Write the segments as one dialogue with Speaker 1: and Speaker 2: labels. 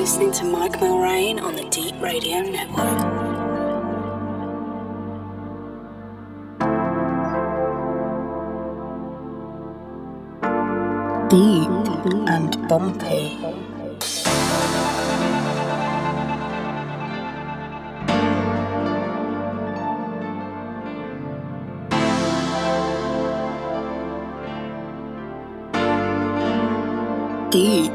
Speaker 1: listening to Mike Millrain on the Deep Radio Network. Deep and bumpy. Deep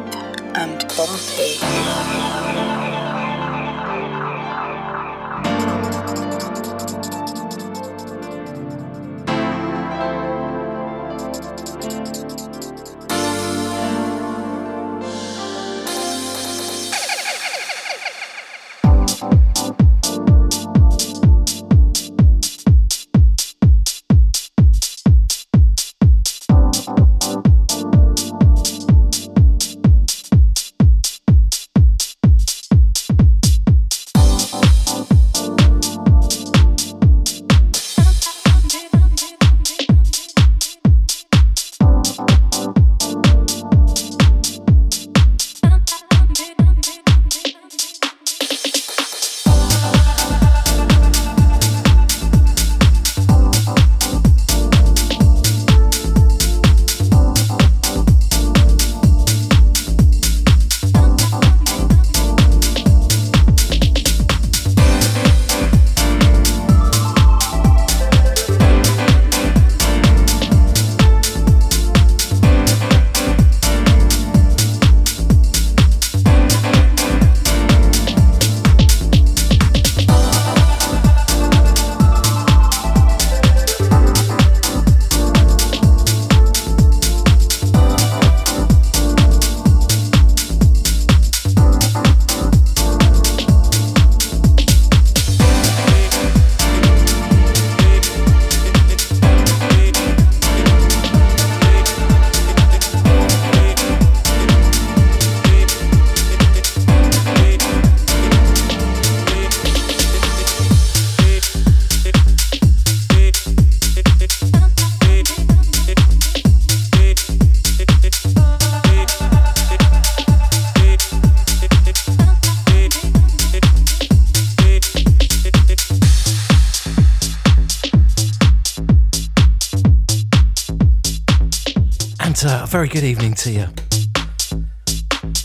Speaker 2: to you.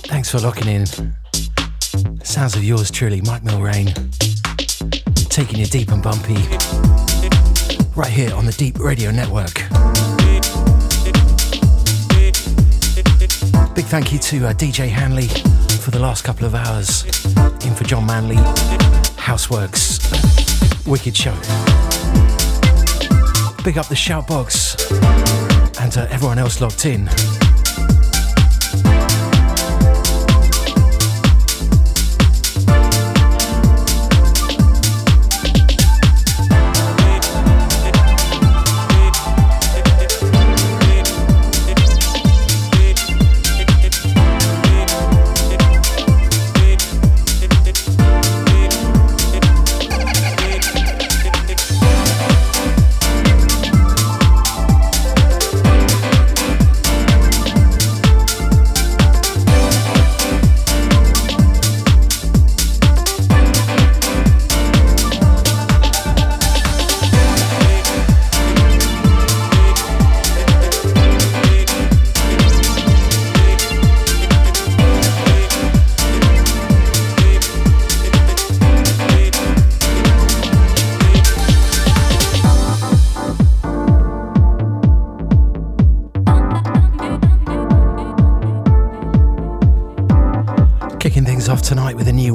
Speaker 2: Thanks for locking in. Sounds of yours truly, Mike Millrain, taking you deep and bumpy right here on the Deep Radio Network. Big thank you to uh, DJ Hanley for the last couple of hours. In for John Manley, Houseworks, Wicked Show. Big up the shout box and to everyone else locked in.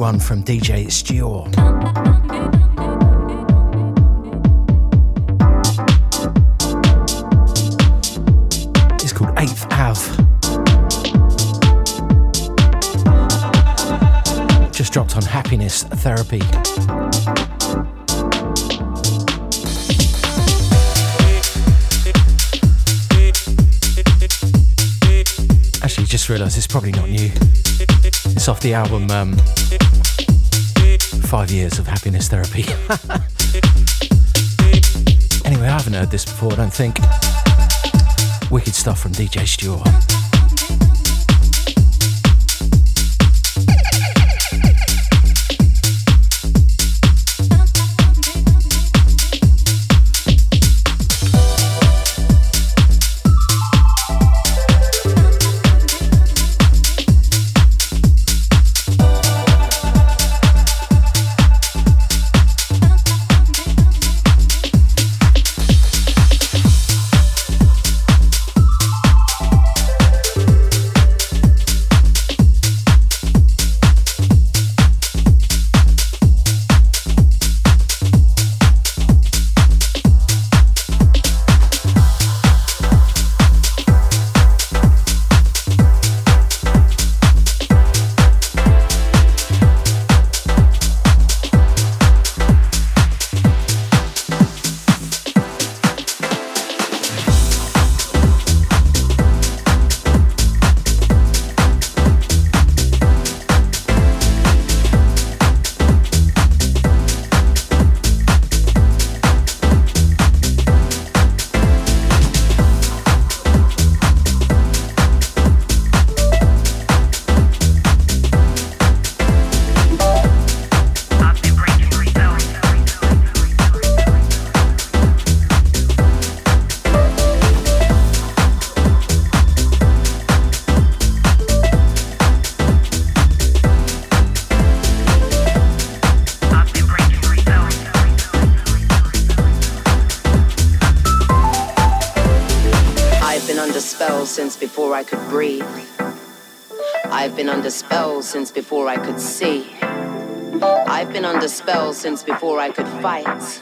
Speaker 2: One from DJ Stuart. It's called Eighth Ave. Just dropped on Happiness Therapy. Actually, just realised it's probably not new. It's off the album um, Five Years of Happiness Therapy. anyway, I haven't heard this before, I don't think. Wicked stuff from DJ Stewart.
Speaker 3: Since before I could see. I've been under spells since before I could fight.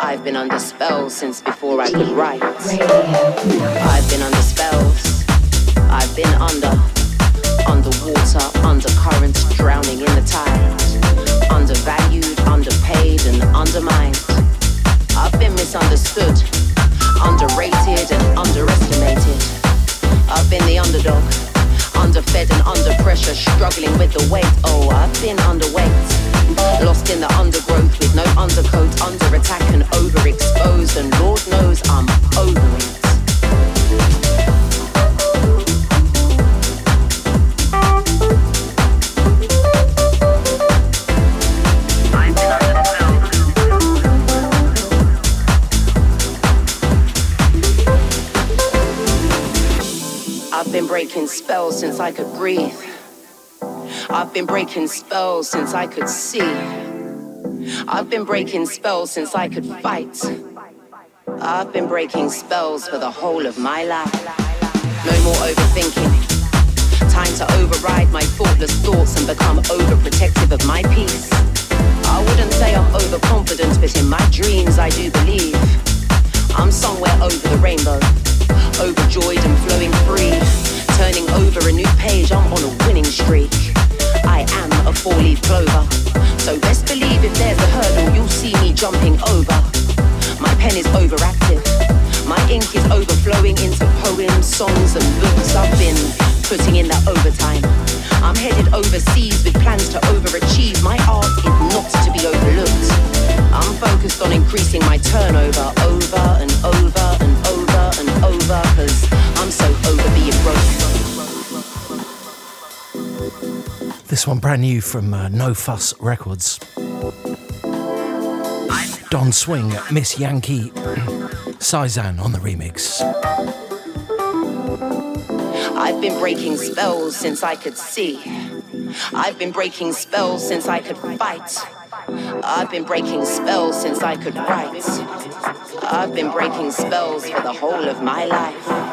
Speaker 3: I've been under spells since before I could write. I've been under spells. I've been under, underwater, under currents, drowning in the tide. Undervalued, underpaid, and undermined. I've been misunderstood, underrated, and underestimated. I've been the underdog underfed and under pressure, struggling with the weight. Oh, I've been underweight. Lost in the undergrowth with no undercoat, under attack and overexposed, and Lord knows I'm over it. Spells since I could breathe. I've been breaking spells since I could see. I've been breaking spells since I could fight. I've been breaking spells for the whole of my life. No more overthinking. Time to override my thoughtless thoughts and become overprotective of my peace. I wouldn't say I'm overconfident, but in my dreams I do believe I'm somewhere over the rainbow, overjoyed and flowing free turning over a new page, I'm on a winning streak. I am a four-leaf clover. So best believe if there's a hurdle, you'll see me jumping over. My pen is overactive. My ink is overflowing into poems, songs, and books. I've been putting in that overtime. I'm headed overseas with plans to overachieve. My art is not to be overlooked. I'm focused on increasing my turnover over and over and over and over, cause I'm so over being broke.
Speaker 2: This one brand new from uh, No Fuss Records. Don Swing, Miss Yankee, Sizan on the remix.
Speaker 3: I've been breaking spells since I could see. I've been breaking spells since I could fight. I've been breaking spells since I could write. I've been breaking spells for the whole of my life.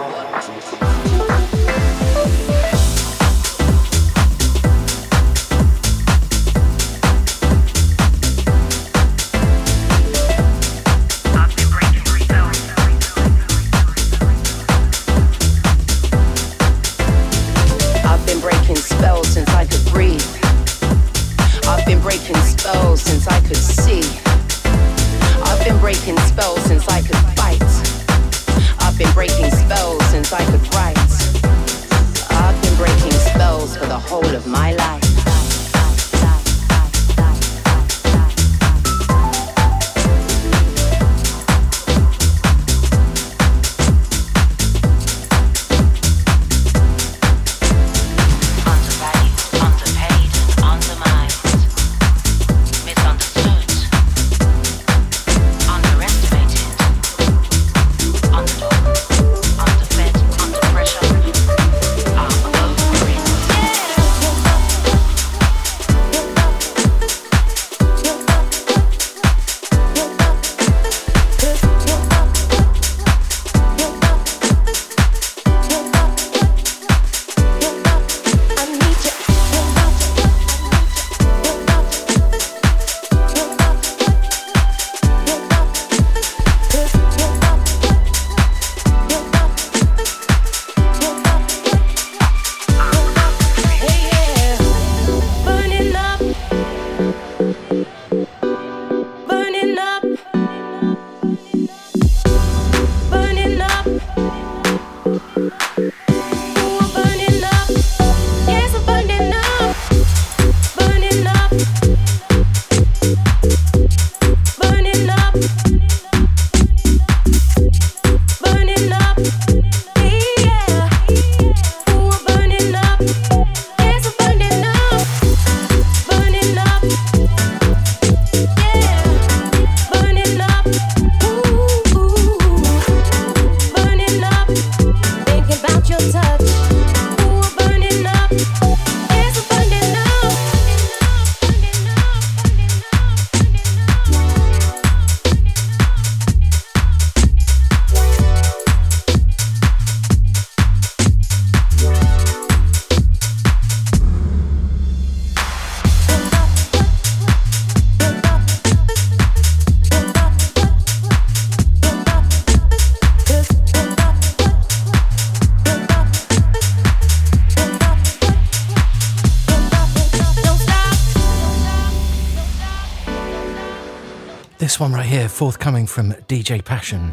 Speaker 4: Forthcoming from DJ Passion.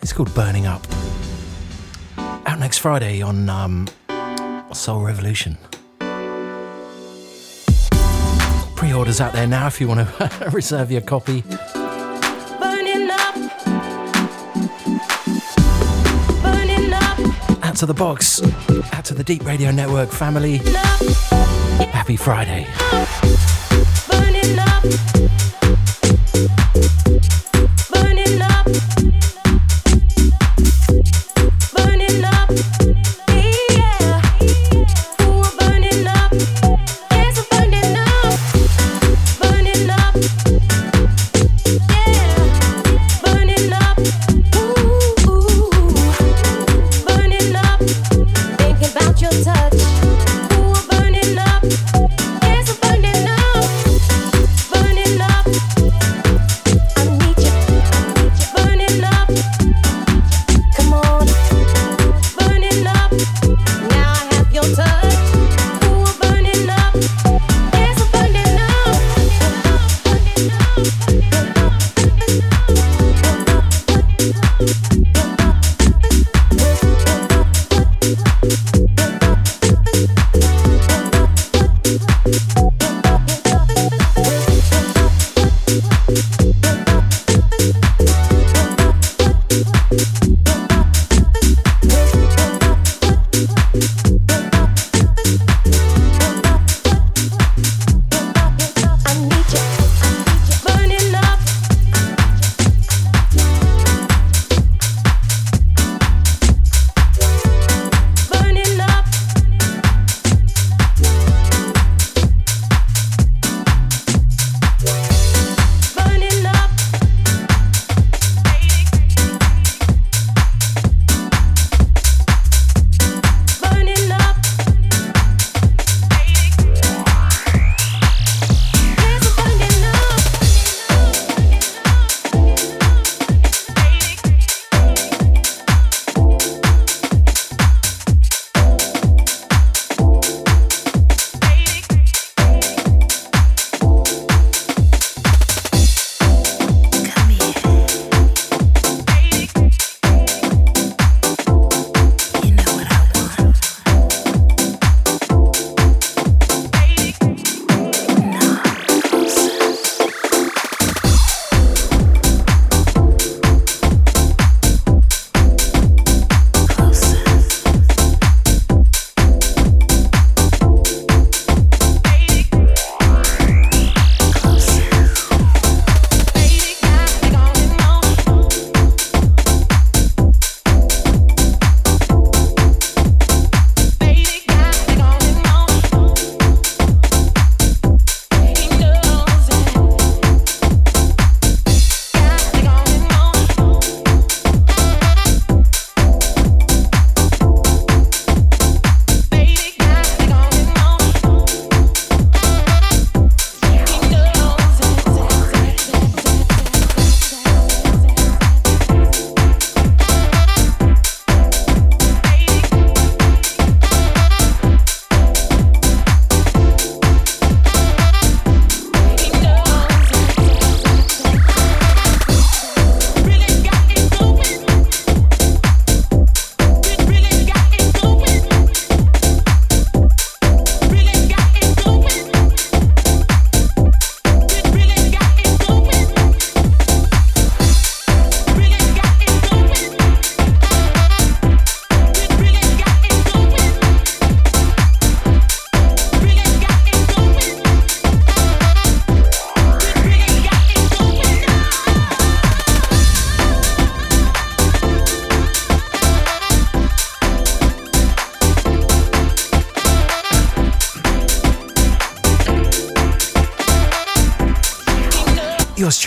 Speaker 4: It's called Burning Up. Out next Friday on um, Soul Revolution. Pre orders out there now if you want to reserve your copy.
Speaker 2: Burning up. Burning up.
Speaker 4: Out to the box, out to the Deep Radio Network family. Happy Friday.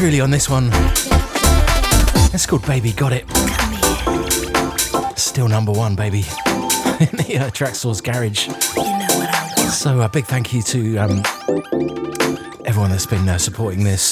Speaker 2: Truly on this one. It's called Baby Got It. Still number one, baby, in the uh, Traxsource Garage. So a big thank you to um, everyone that's been uh, supporting this.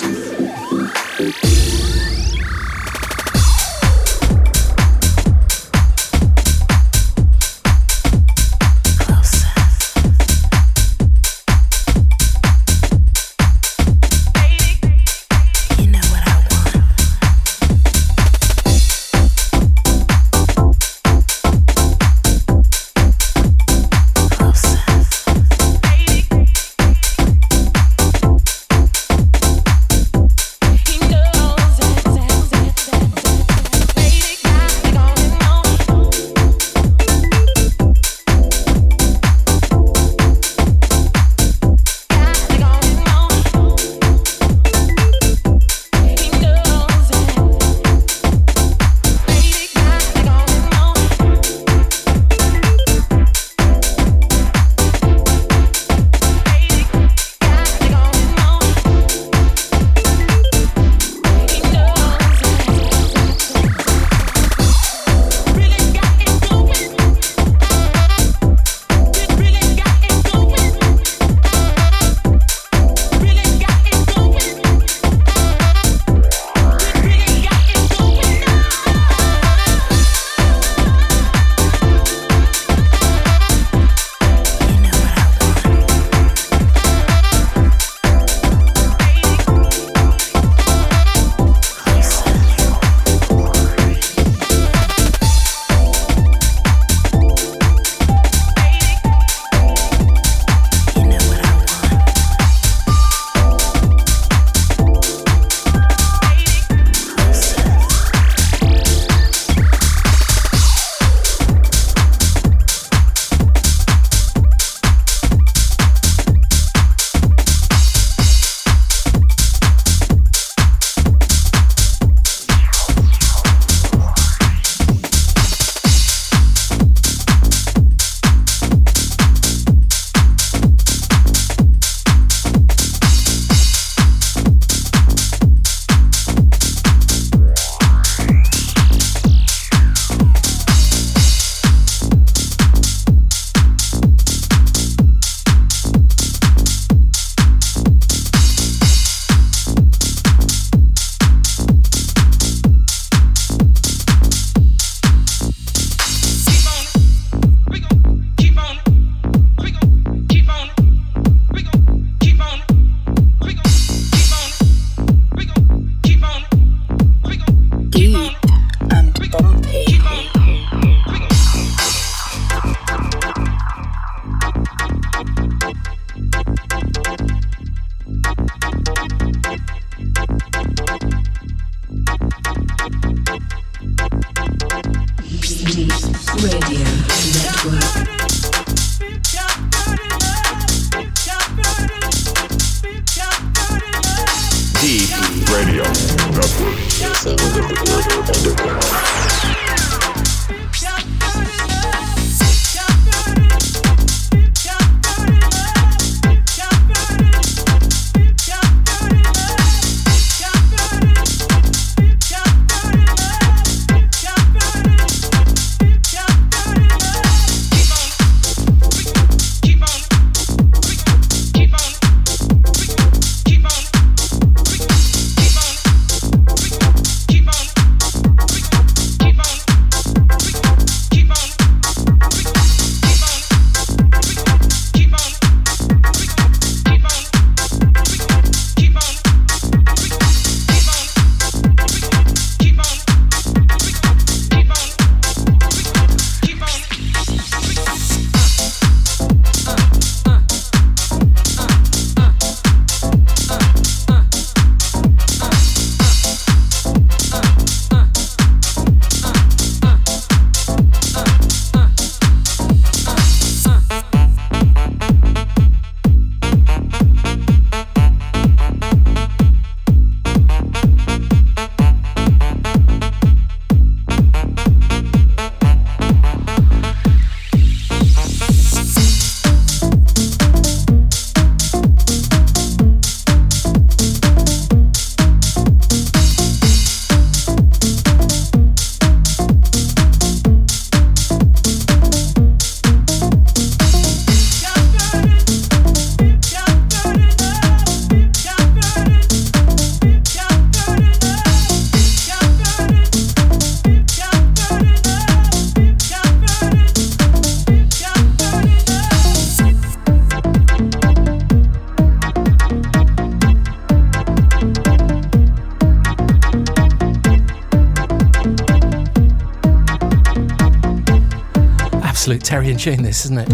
Speaker 2: Tune, this, isn't it?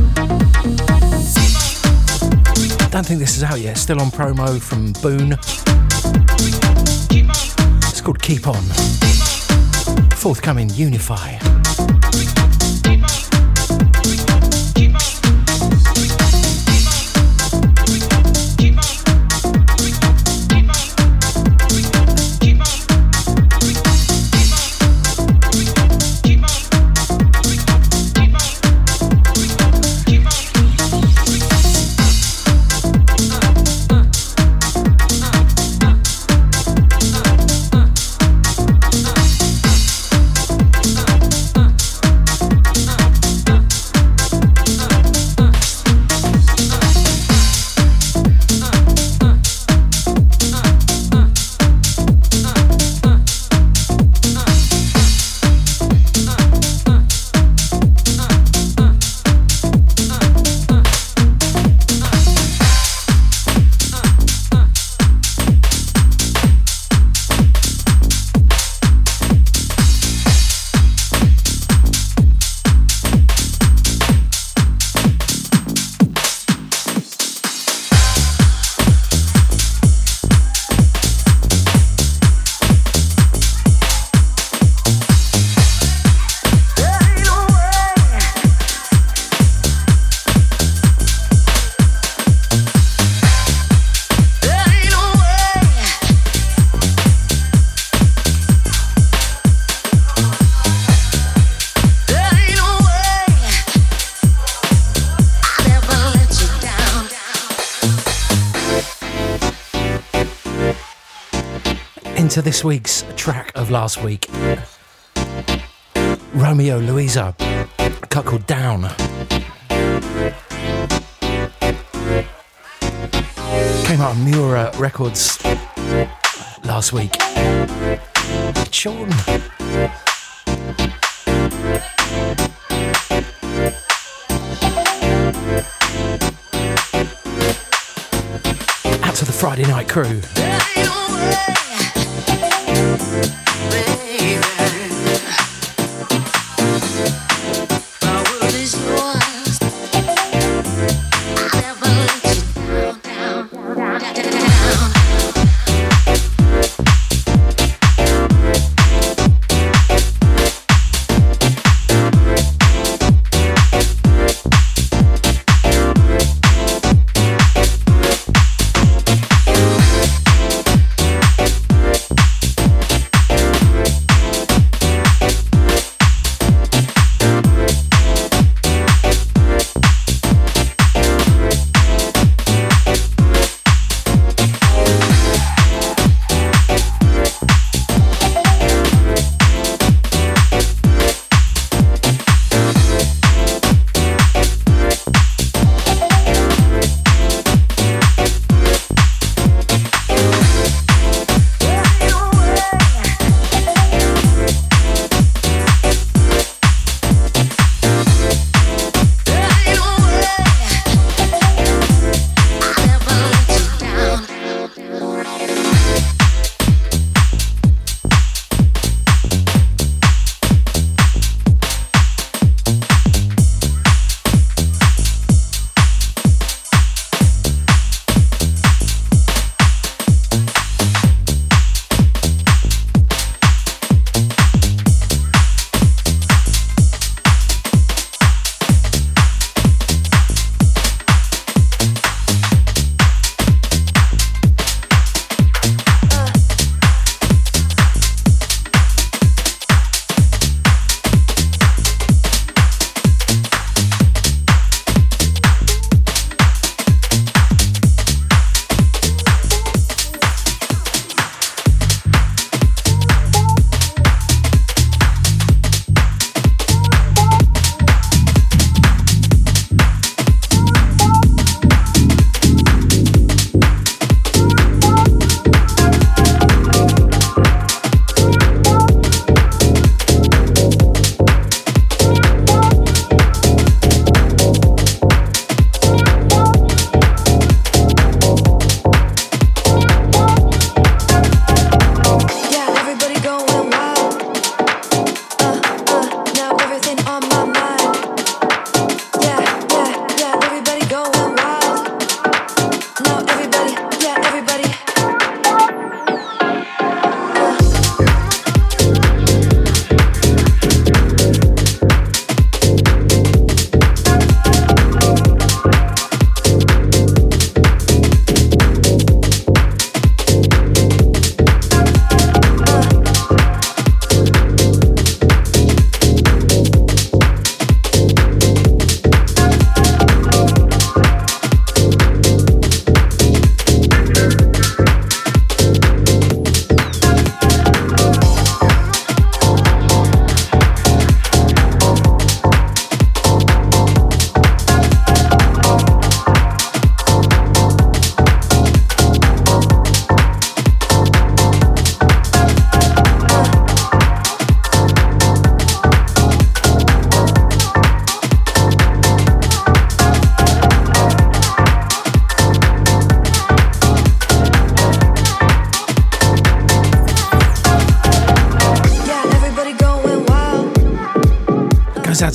Speaker 2: Don't think this is out yet. Still on promo from Boone. It's called Keep On. Forthcoming Unify. This week's track of last week Romeo Louisa, a cut called Down. Came out on Mura Records last week. Sean. Out to the Friday night crew. Out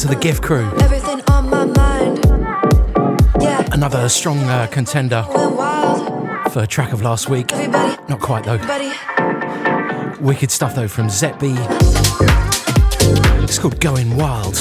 Speaker 2: to the gift crew.
Speaker 5: Everything on my mind. Yeah,
Speaker 2: Another strong uh, contender for track of last week.
Speaker 5: Everybody,
Speaker 2: Not quite though.
Speaker 5: everybody.
Speaker 2: Wicked stuff though from Zetby. It's called Going Wild.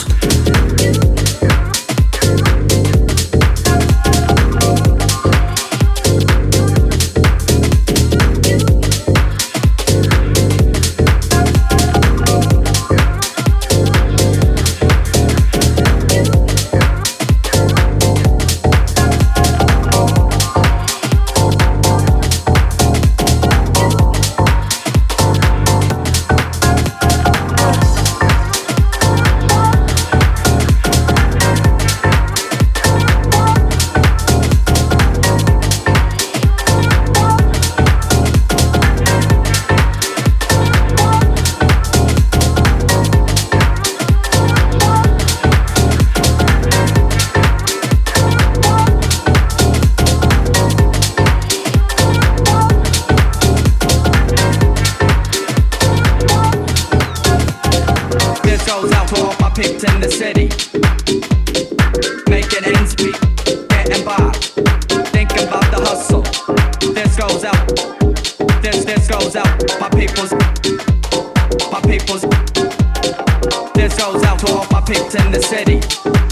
Speaker 6: About the hustle. This goes out. This, this goes out. My people's. My people's. This goes out to all my peeps in the city.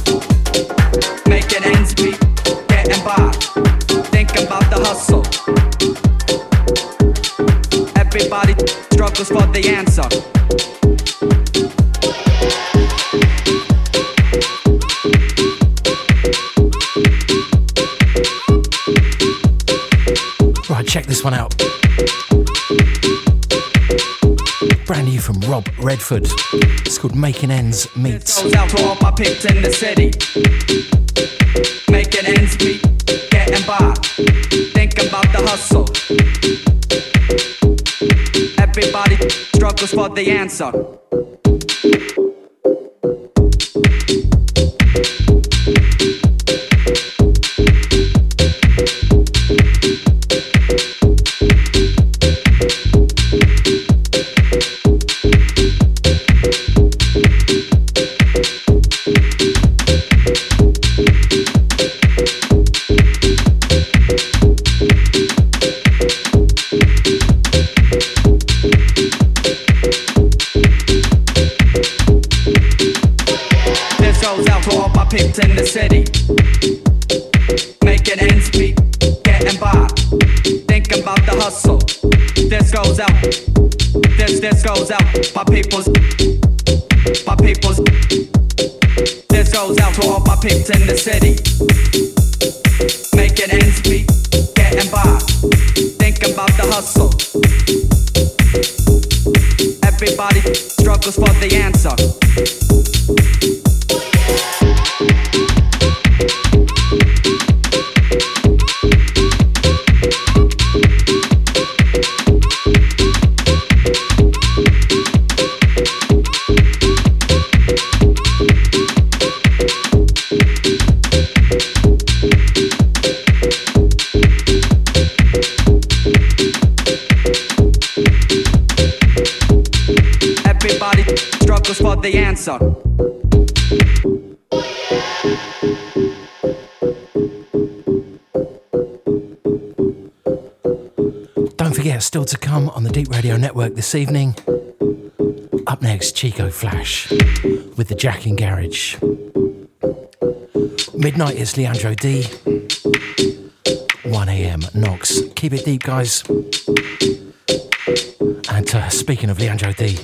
Speaker 2: Rob Redford. It's called Making Ends Meet.
Speaker 6: Out all my in the city. Making ends meet, getting by. About the hustle. Everybody struggles for the answer. In the city. Making ends meet, getting by. Thinking about the hustle. This goes out. This, this goes out. My people's. My people's. This goes out to all my peeps in the city. Making ends meet, getting by. Thinking about the hustle. Everybody struggles for the answer. The answer.
Speaker 2: Don't forget, still to come on the Deep Radio Network this evening. Up next, Chico Flash with the Jack in Garage. Midnight is Leandro D. 1 a.m. Knox. Keep it deep, guys. And uh, speaking of Leandro D,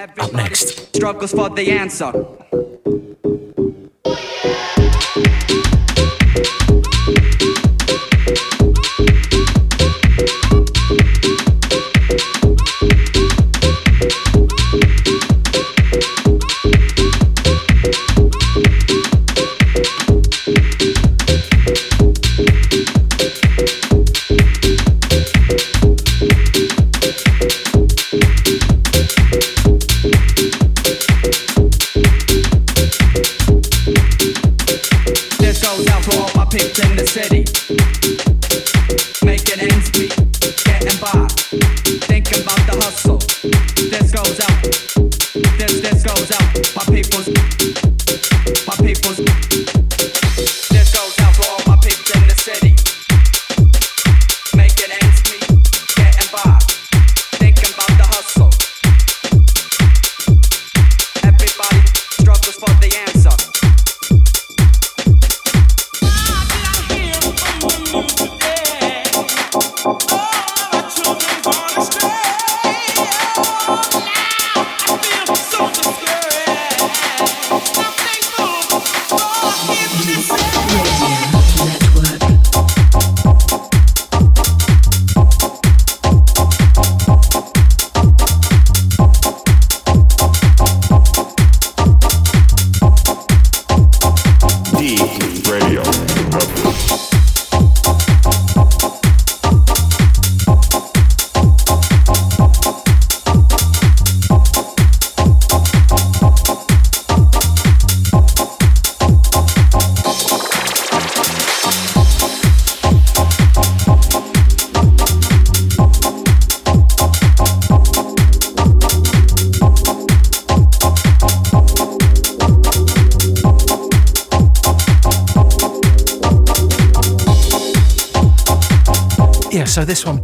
Speaker 6: Everybody
Speaker 2: next.
Speaker 6: Struggles for the answer.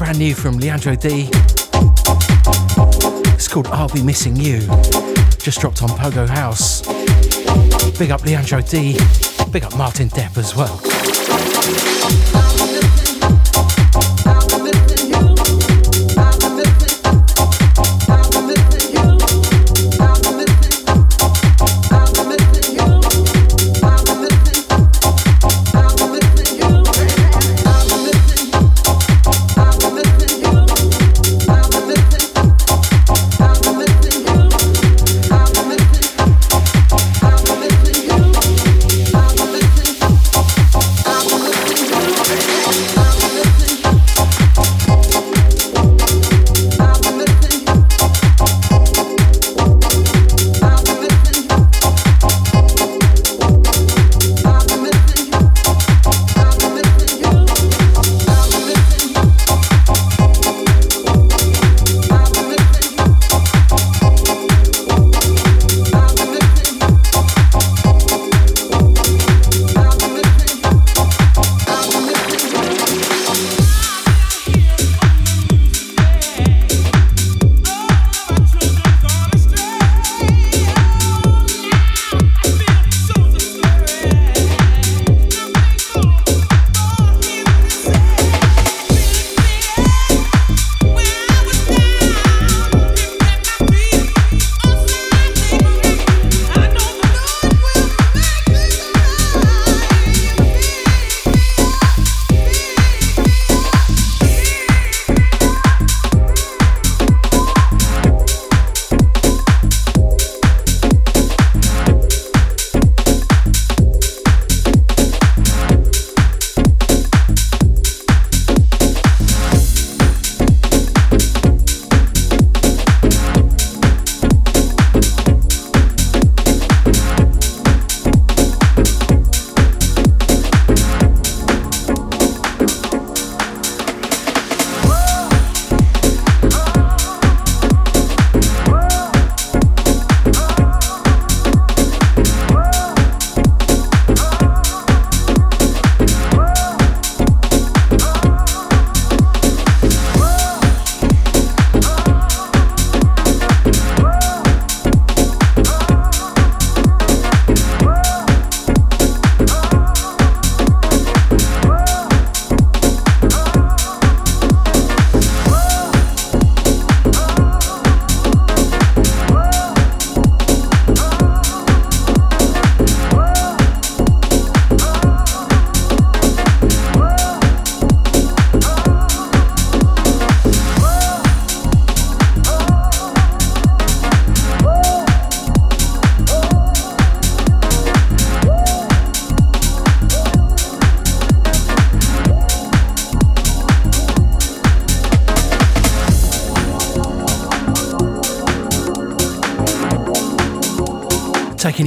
Speaker 2: Brand new from Leandro D. It's called I'll Be Missing You. Just dropped on Pogo House. Big up Leandro D. Big up Martin Depp as well.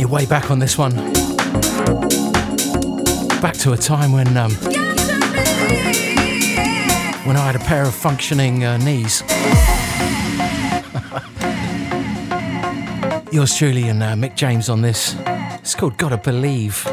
Speaker 2: Way back on this one. Back to a time when um, when I had a pair of functioning uh, knees. Yours truly and uh, Mick James on this. It's called Gotta Believe.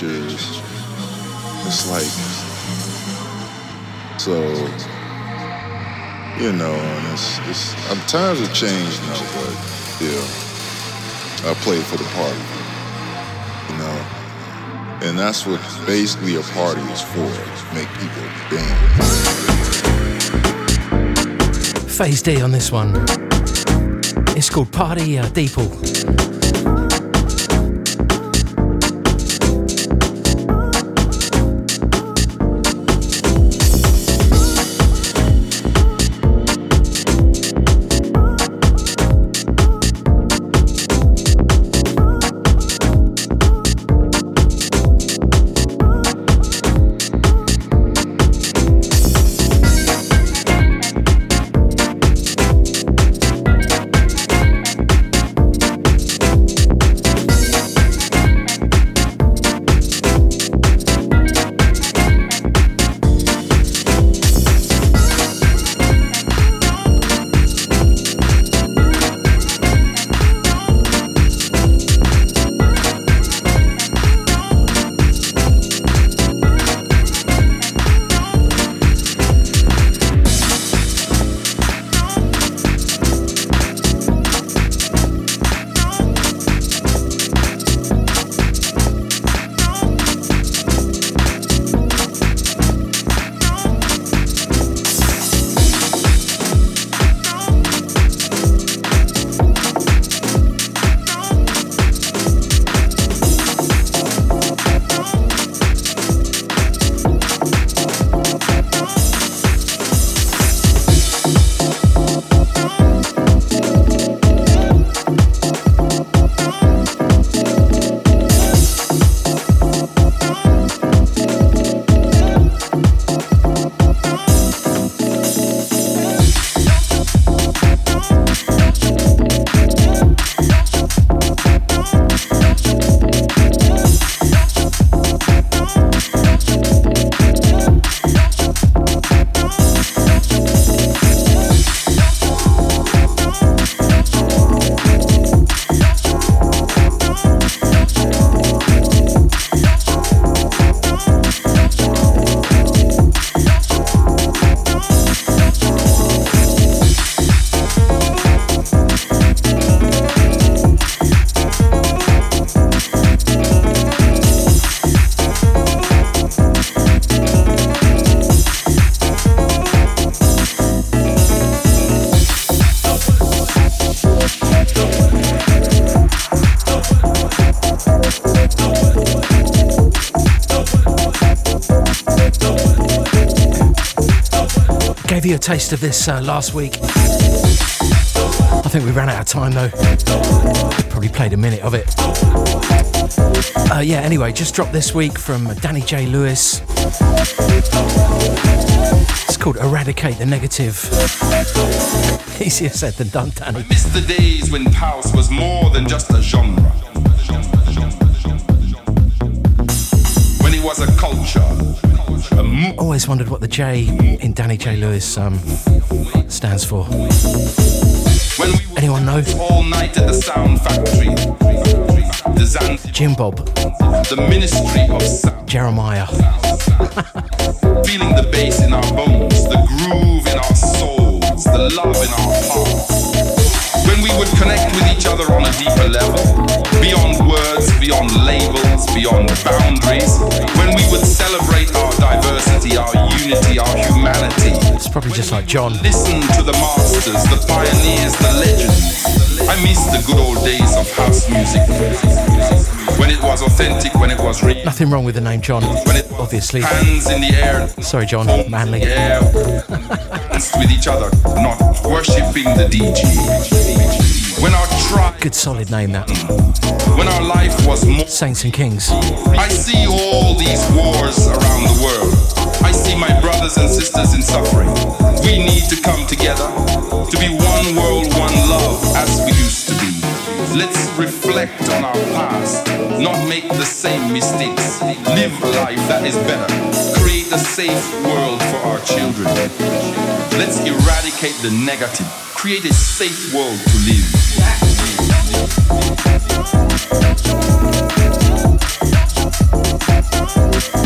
Speaker 7: It's like, so, you know, and it's, it's um, times have changed now, but yeah. I play for the party, you know, and that's what basically a party is for, make people dance.
Speaker 2: Phase D on this one. It's called Party uh. You a taste of this uh, last week. I think we ran out of time though. Probably played a minute of it. Uh, yeah, anyway, just dropped this week from Danny J. Lewis. It's called Eradicate the Negative. Easier said than done, Danny.
Speaker 8: Miss the days when house was more than just a genre.
Speaker 2: Always wondered what the J in Danny J. Lewis um, stands for.
Speaker 8: when we
Speaker 2: Anyone know?
Speaker 8: all night at the sound factory. The Zan-
Speaker 2: Jim Bob,
Speaker 8: the ministry of sound.
Speaker 2: Jeremiah.
Speaker 8: Feeling the bass in our bones, the groove in our souls, the love in our hearts. When we would connect with each other on a deeper level, beyond words, beyond labels, beyond boundaries. When we would celebrate our diversity, our unity, our humanity.
Speaker 2: It's probably just like John.
Speaker 8: Listen to the masters, the pioneers, the legends. I miss the good old days of house music. When it was authentic, when it was real.
Speaker 2: Nothing wrong with the name John,
Speaker 8: When it
Speaker 2: obviously.
Speaker 8: hands in the air,
Speaker 2: Sorry, John, Manley.
Speaker 8: yeah, with each other, not worshipping the DJ. When our tribe,
Speaker 2: Good solid name that.
Speaker 8: when our life was more.
Speaker 2: Saints and Kings.
Speaker 8: I see all these wars around the world. I see my brothers and sisters in suffering. We need to come together to be one world, one love, as we used to be. Let's reflect on our past, not make the same mistakes. Live a life that is better. Create a safe world for our children. Let's eradicate the negative. Create a safe world to Let's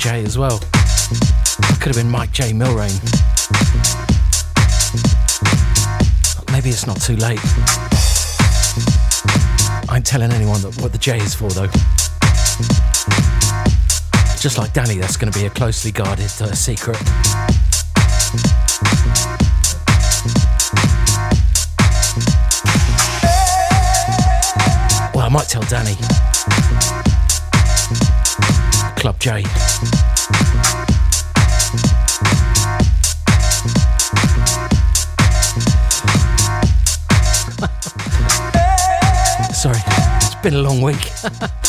Speaker 2: J as well. Could have been Mike J. Millrain. Maybe it's not too late. I ain't telling anyone that what the J is for though. Just like Danny, that's going to be a closely guarded uh, secret. Well, I might tell Danny. Club J. Sorry, it's been a long week.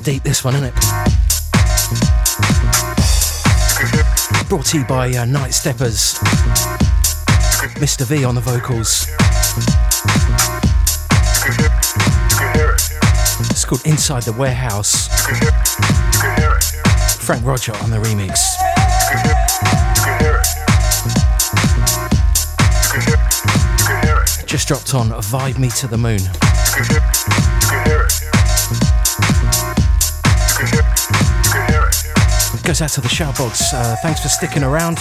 Speaker 2: Oof, deep this one, isn't it? Brought to you by uh, Night Steppers. Mr. V on the vocals. It's called Inside the Warehouse. Frank Roger on the remix. Just dropped on Vibe Me to the Moon. Goes out to the shoutbox. Uh, thanks for sticking around.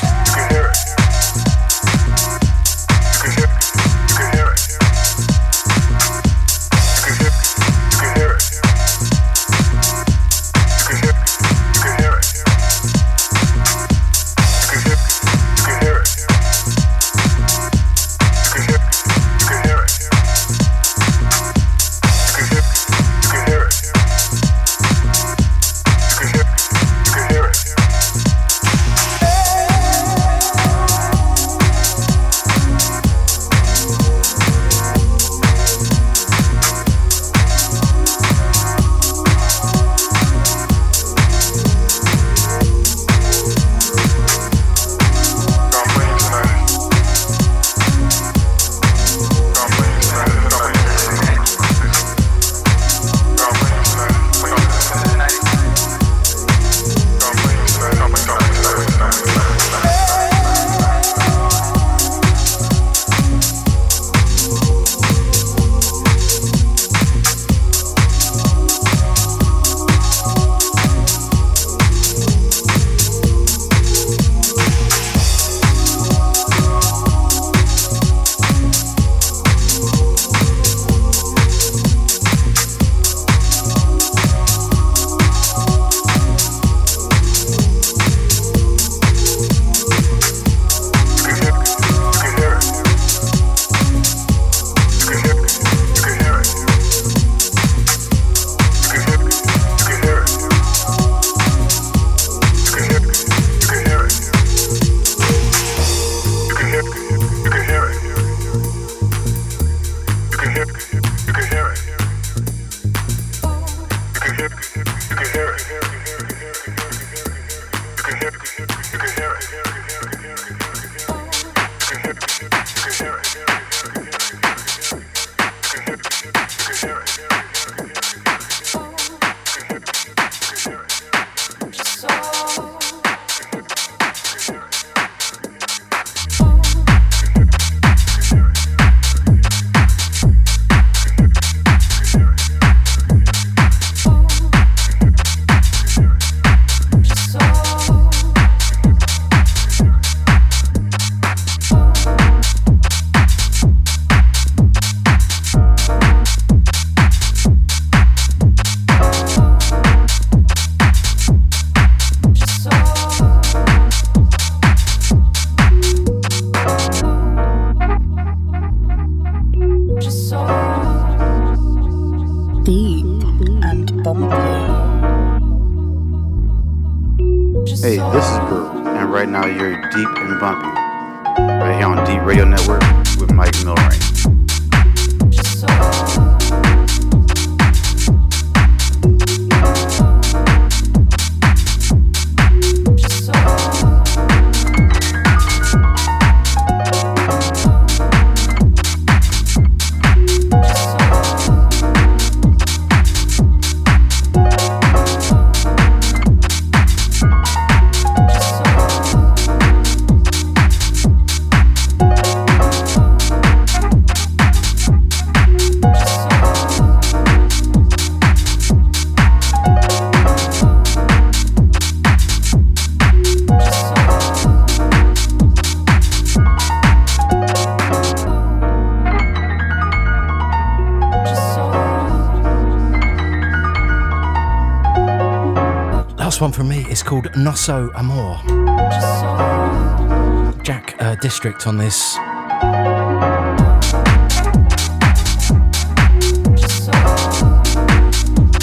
Speaker 2: District on this.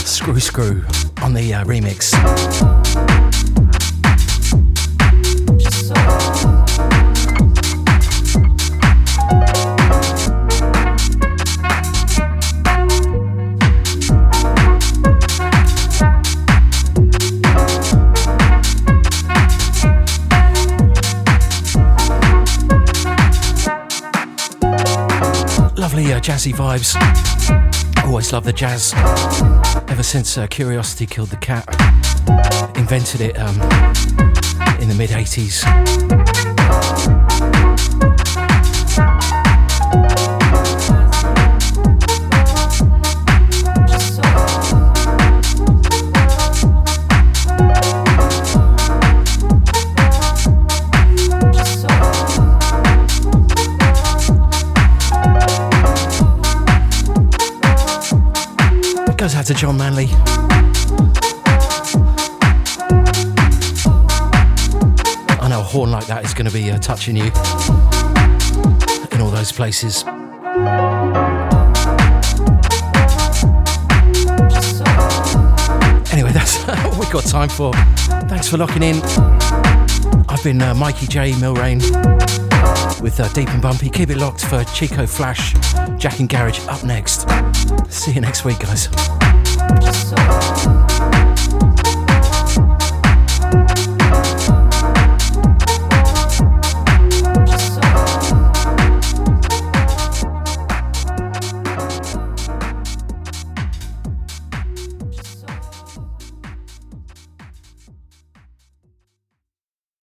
Speaker 2: Screw Screw on the uh, remix. Jazzy vibes. Always love the jazz. Ever since uh, Curiosity killed the cat, invented it um, in the mid 80s. Goes out to John Manley. I know a horn like that is going to be uh, touching you in all those places. Anyway, that's all we've got time for. Thanks for locking in. I've been uh, Mikey J. Millrain with uh, Deep and Bumpy. Keep it locked for Chico Flash, Jack and Garage up next. See you next week, guys.